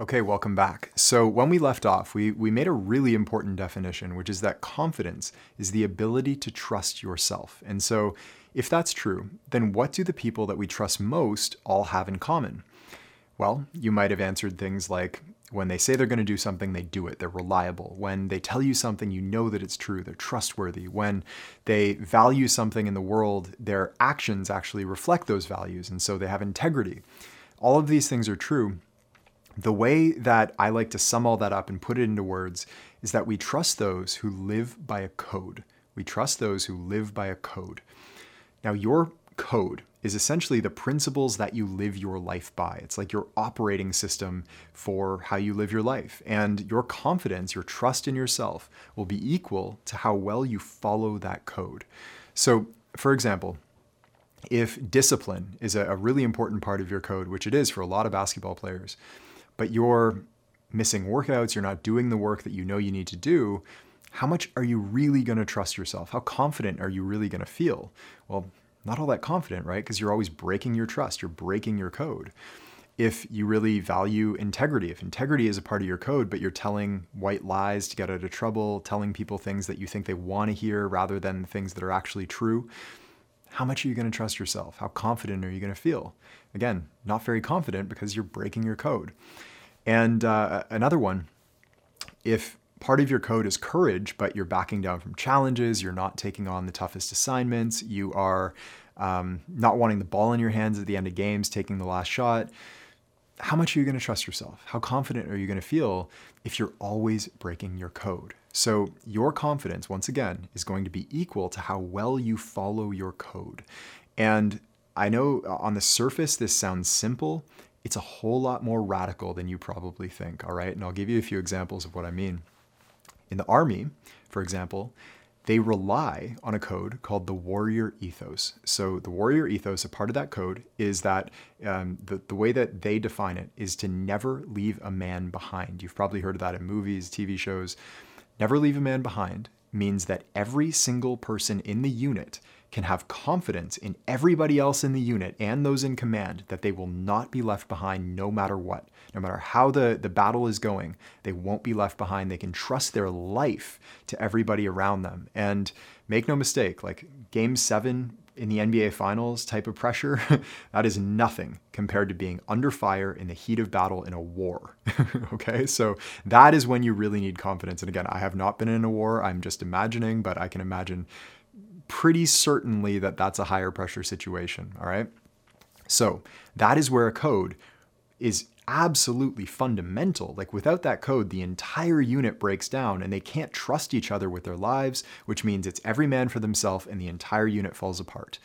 Okay, welcome back. So, when we left off, we, we made a really important definition, which is that confidence is the ability to trust yourself. And so, if that's true, then what do the people that we trust most all have in common? Well, you might have answered things like when they say they're going to do something, they do it. They're reliable. When they tell you something, you know that it's true. They're trustworthy. When they value something in the world, their actions actually reflect those values. And so they have integrity. All of these things are true the way that I like to sum all that up and put it into words is that we trust those who live by a code. We trust those who live by a code. Now, your code is essentially the principles that you live your life by. It's like your operating system for how you live your life. And your confidence, your trust in yourself will be equal to how well you follow that code. So, for example, if discipline is a, really important part of your code, which it is for a lot of basketball players, but you're missing workouts, you're not doing the work that you know you need to do, how much are you really going to trust yourself? How confident are you really going to feel? Well, not all that confident, right? Because you're always breaking your trust, you're breaking your code. If you really value integrity, if integrity is a part of your code, but you're telling white lies to get out of trouble, telling people things that you think they want to hear rather than things that are actually true, how much are you going to trust yourself? How confident are you going to feel? Again, not very confident because you're breaking your code. And uh, another one, if part of your code is courage, but you're backing down from challenges, you're not taking on the toughest assignments, you are um, not wanting the ball in your hands at the end of games, taking the last shot, how much are you going to trust yourself? How confident are you going to feel if you're always breaking your code? So, your confidence, once again, is going to be equal to how well you follow your code. And I know uh, on the surface this sounds simple, it's a whole lot more radical than you probably think, all right? And I'll give you a few examples of what I mean. In the Army, for example, they rely on a code called the warrior ethos. So, the warrior ethos, a part of that code, is that um, the, the way that they define it is to never leave a man behind. You've probably heard of that in movies, TV shows. Never leave a man behind means that every single person in the unit can have confidence in everybody else in the unit and those in command that they will not be left behind no matter what. No matter how the, the battle is going, they won't be left behind. They can trust their life to everybody around them. And make no mistake, like game seven in the NBA finals type of pressure, that is nothing compared to being under fire in the heat of battle in a war. okay, so that is when you really need confidence. And again, I have not been in a war, I'm just imagining, but I can imagine pretty certainly that that's a higher pressure situation, all right? So that is where a code is absolutely fundamental. Like without that code, the entire unit breaks down and they can't trust each other with their lives, which means it's every man for themselves and the entire unit falls apart.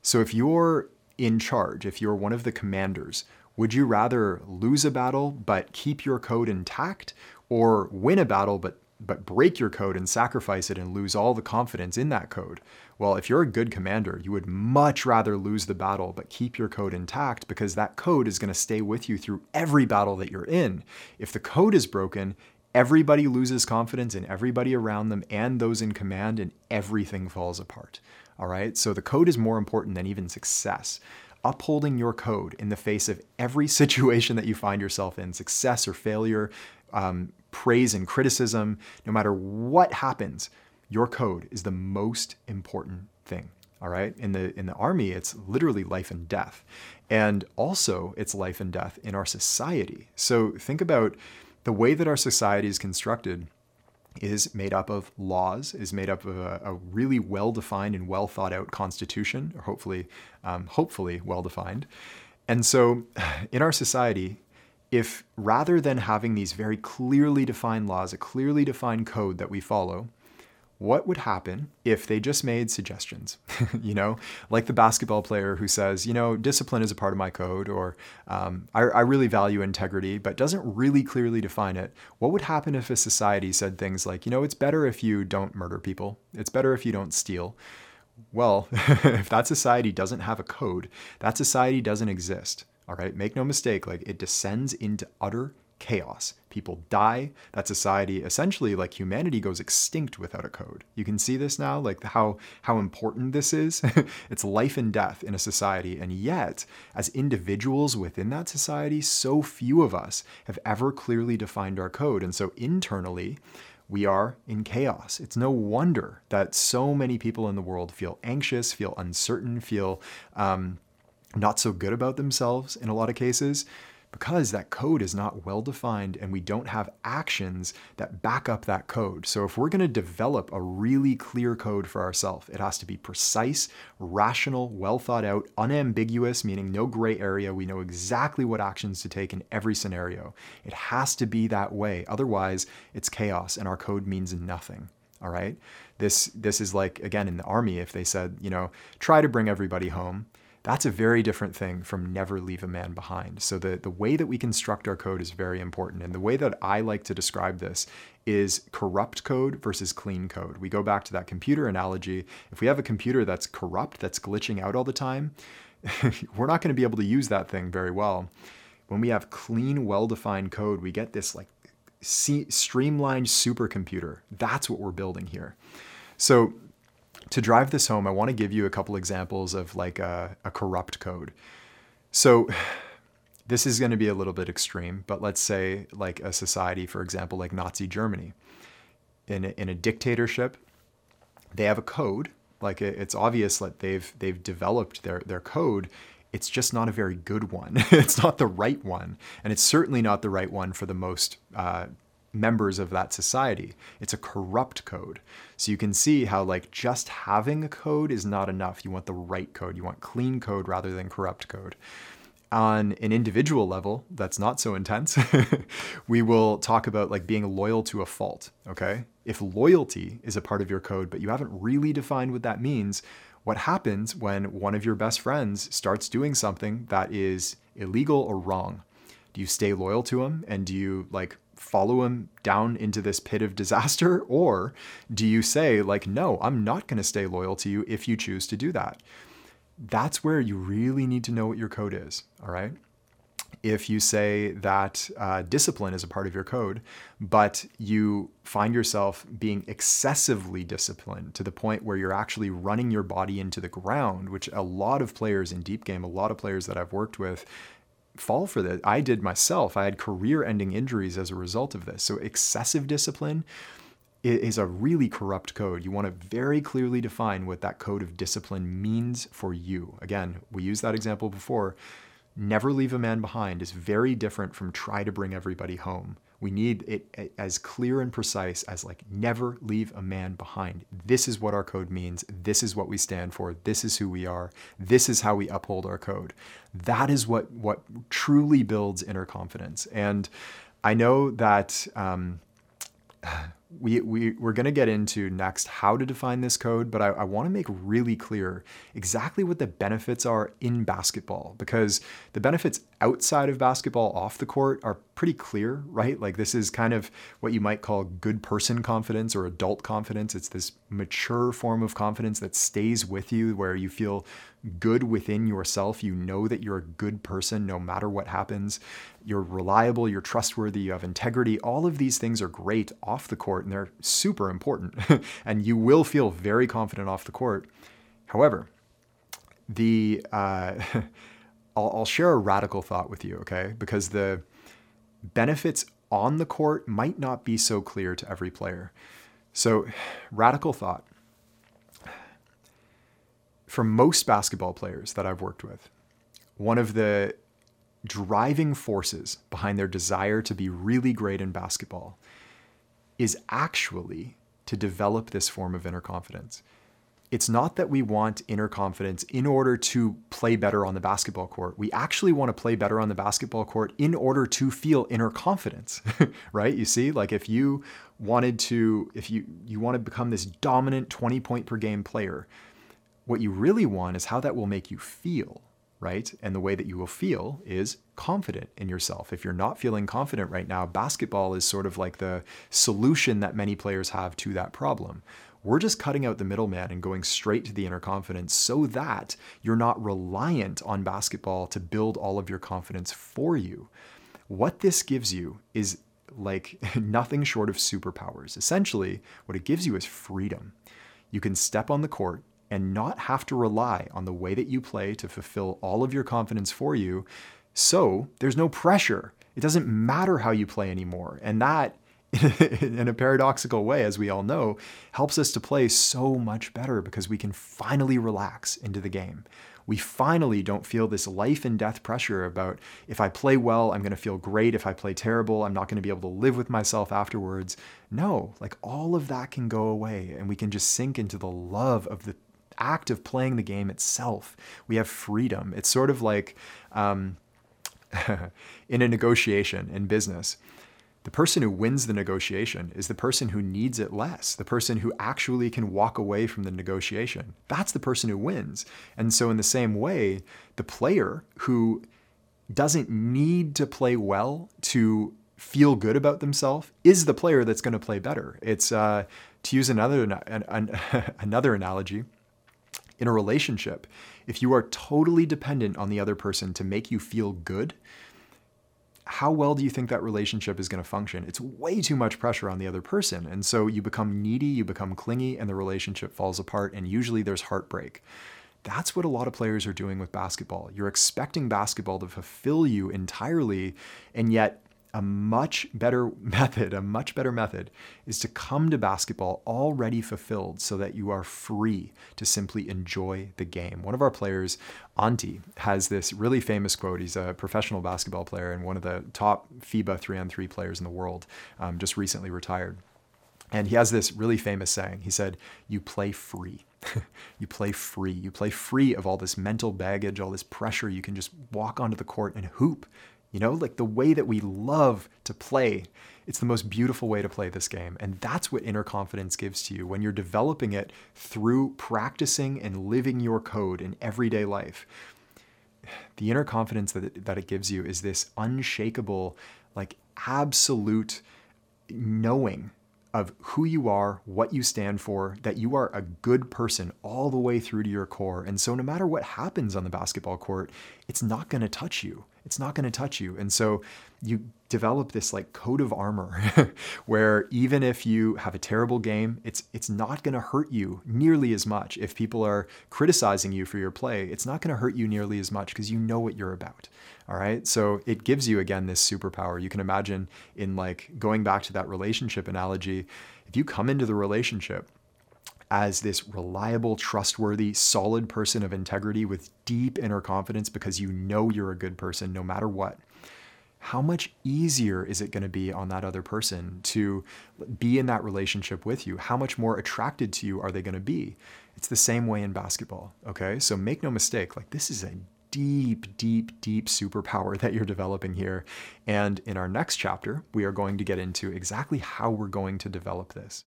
So if you're in charge, if you're one of the commanders, would you rather lose a battle but keep your code intact or win a battle but but break your code and sacrifice it and lose all the confidence in that code. Well, if you're a good commander, you would much rather lose the battle but keep your code intact because that code is going to stay with you through every battle that you're in. If the code is broken, everybody loses confidence in everybody around them and those in command, and everything falls apart. All right, so the code is more important than even success upholding your code in the face of every situation that you find yourself in, success or failure, um, praise and criticism, no matter what happens, your code is the most important thing. All right. In the in the army, it's literally life and death. And also it's life and death in our society. So think about the way that our society is constructed is made up of laws, is made up of a, a really well-defined and well thought out constitution, or hopefully, um, hopefully well defined. And so in our society, if rather than having these very clearly defined laws, a clearly defined code that we follow, what would happen if they just made suggestions? you know, like the basketball player who says, you know, discipline is a part of my code, or um, I, I really value integrity, but doesn't really clearly define it. What would happen if a society said things like, you know, it's better if you don't murder people, it's better if you don't steal? Well, if that society doesn't have a code, that society doesn't exist. All right, make no mistake, like it descends into utter chaos. People die. That society, essentially, like humanity, goes extinct without a code. You can see this now, like how how important this is. it's life and death in a society, and yet, as individuals within that society, so few of us have ever clearly defined our code. And so internally, we are in chaos. It's no wonder that so many people in the world feel anxious, feel uncertain, feel um, not so good about themselves in a lot of cases because that code is not well defined and we don't have actions that back up that code. So, if we're going to develop a really clear code for ourselves, it has to be precise, rational, well thought out, unambiguous, meaning no gray area. We know exactly what actions to take in every scenario. It has to be that way. Otherwise, it's chaos and our code means nothing. All right. This, this is like, again, in the army, if they said, you know, try to bring everybody home that's a very different thing from never leave a man behind. So the, the way that we construct our code is very important. And the way that I like to describe this is corrupt code versus clean code. We go back to that computer analogy. If we have a computer that's corrupt, that's glitching out all the time, we're not going to be able to use that thing very well. When we have clean, well-defined code, we get this like streamlined supercomputer. That's what we're building here. So to drive this home, I want to give you a couple examples of like a, a corrupt code. So this is going to be a little bit extreme, but let's say like a society, for example, like Nazi Germany. In a, in a dictatorship, they have a code. Like it's obvious that they've they've developed their their code. It's just not a very good one. it's not the right one, and it's certainly not the right one for the most uh, members of that society. It's a corrupt code. So you can see how like just having a code is not enough. You want the right code. You want clean code rather than corrupt code. On an individual level, that's not so intense. we will talk about like being loyal to a fault, okay? If loyalty is a part of your code, but you haven't really defined what that means, what happens when one of your best friends starts doing something that is illegal or wrong? Do you stay loyal to him and do you like follow him down into this pit of disaster? Or do you say, like, no, I'm not going to stay loyal to you if you choose to do that? That's where you really need to know what your code is, all right? If you say that uh, discipline is a part of your code, but you find yourself being excessively disciplined to the point where you're actually running your body into the ground, which a lot of players in deep game, a lot of players that I've worked with fall for this. I did myself. I had career ending injuries as a result of this. So, excessive discipline is a really corrupt code. You want to very clearly define what that code of discipline means for you. Again, we used that example before. Never leave a man behind is very different from try to bring everybody home. We need it as clear and precise as like never leave a man behind. This is what our code means. This is what we stand for. This is who we are. This is how we uphold our code. That is what what truly builds inner confidence. And I know that um, we, we, we're going to get into next how to define this code, but I, I want to make really clear exactly what the benefits are in basketball because the benefits outside of basketball off the court are pretty clear, right? Like this is kind of what you might call good person confidence or adult confidence. It's this mature form of confidence that stays with you where you feel good within yourself. You know that you're a good person no matter what happens. You're reliable, you're trustworthy, you have integrity. All of these things are great off the court and they're super important. and you will feel very confident off the court. However, the uh, I'll, I'll share a radical thought with you, okay? Because the benefits on the court might not be so clear to every player. So, radical thought. For most basketball players that I've worked with, one of the driving forces behind their desire to be really great in basketball is actually to develop this form of inner confidence it's not that we want inner confidence in order to play better on the basketball court. We actually want to play better on the basketball court in order to feel inner confidence, right? You see, like if you wanted to, if you, you want to become this dominant 20 point per game player, what you really want is how that will make you feel, right? And the way that you will feel is confident in yourself. If you're not feeling confident right now, basketball is sort of like the solution that many players have to that problem. We're just cutting out the middleman and going straight to the inner confidence so that you're not reliant on basketball to build all of your confidence for you. what this gives you is like nothing short of superpowers. Essentially, what it gives you is freedom. You can step on the court and not have to rely on the way that you play to fulfill all of your confidence for you. So there's no pressure. It doesn't matter how you play anymore. And that, in a paradoxical way, as we all know, helps us to play so much better because we can finally relax into the game we finally don't feel this life and death pressure about if I play well, I'm going to feel great. If I play terrible, I'm not going to be able to live with myself afterwards. No, like all of that can go away and we can just sink into the love of the act of playing the game itself. We have freedom. It's sort of like um, in a negotiation in business the person who wins the negotiation is the person who needs it less, the person who actually can walk away from the negotiation. That's the person who wins. And so, in the same way, the player who doesn't need to play well to feel good about themselves is the player that's going to play better. It's uh, to use another an, an, another analogy in a relationship. If you are totally dependent on the other person to make you feel good, how well do you think that relationship is going to function? It's way too much pressure on the other person. And so you become needy, you become clingy, and the relationship falls apart. And usually there's heartbreak. That's what a lot of players are doing with basketball. You're expecting basketball to fulfill you entirely, and yet a much better method, a much better method is to come to basketball already fulfilled so that you are free to simply enjoy the game. One of our players, Antti, has this really famous quote. He's a professional basketball player and one of the top FIBA 3 on 3 players in the world, um, just recently retired. And he has this really famous saying. He said, You play free. you play free. You play free of all this mental baggage, all this pressure. You can just walk onto the court and hoop you know, like the way that we love to play. It's the most beautiful way to play this game. And that's what inner confidence gives to you when you're developing it through practicing and living your code in everyday life. The inner confidence that it, that it gives you is this unshakable, like absolute knowing of who you are, what you stand for, that you are a good person all the way through to your core. And so, no matter what happens on the basketball court, it's not going to touch you. It's not going to touch you. And so, you develop this like coat of armor where even if you have a terrible game, it's it's not going to hurt you nearly as much. If people are criticizing you for your play, it's not going to hurt you nearly as much because you know what you're about. All right? So it gives you again this superpower. You can imagine in like going back to that relationship analogy, if you come into the relationship as this reliable, trustworthy, solid person of integrity with deep inner confidence because you know you're a good person no matter what how much easier is it going to be on that other person to be in that relationship with you? How much more attracted to you are they going to be? It's the same way in basketball, okay? So make no mistake, like this is a deep, deep, deep superpower that you're developing here. And in our next chapter, we are going to get into exactly how we're going to develop this.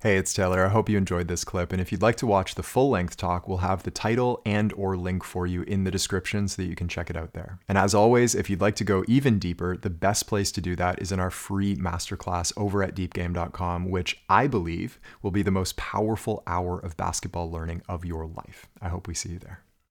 Hey, it's Taylor. I hope you enjoyed this clip. And if you'd like to watch the full length talk, we'll have the title and or link for you in the description so that you can check it out there. And as always, if you'd like to go even deeper, the best place to do that is in our free masterclass over at deepgame.com, which I believe will be the most powerful hour of basketball learning of your life. I hope we see you there.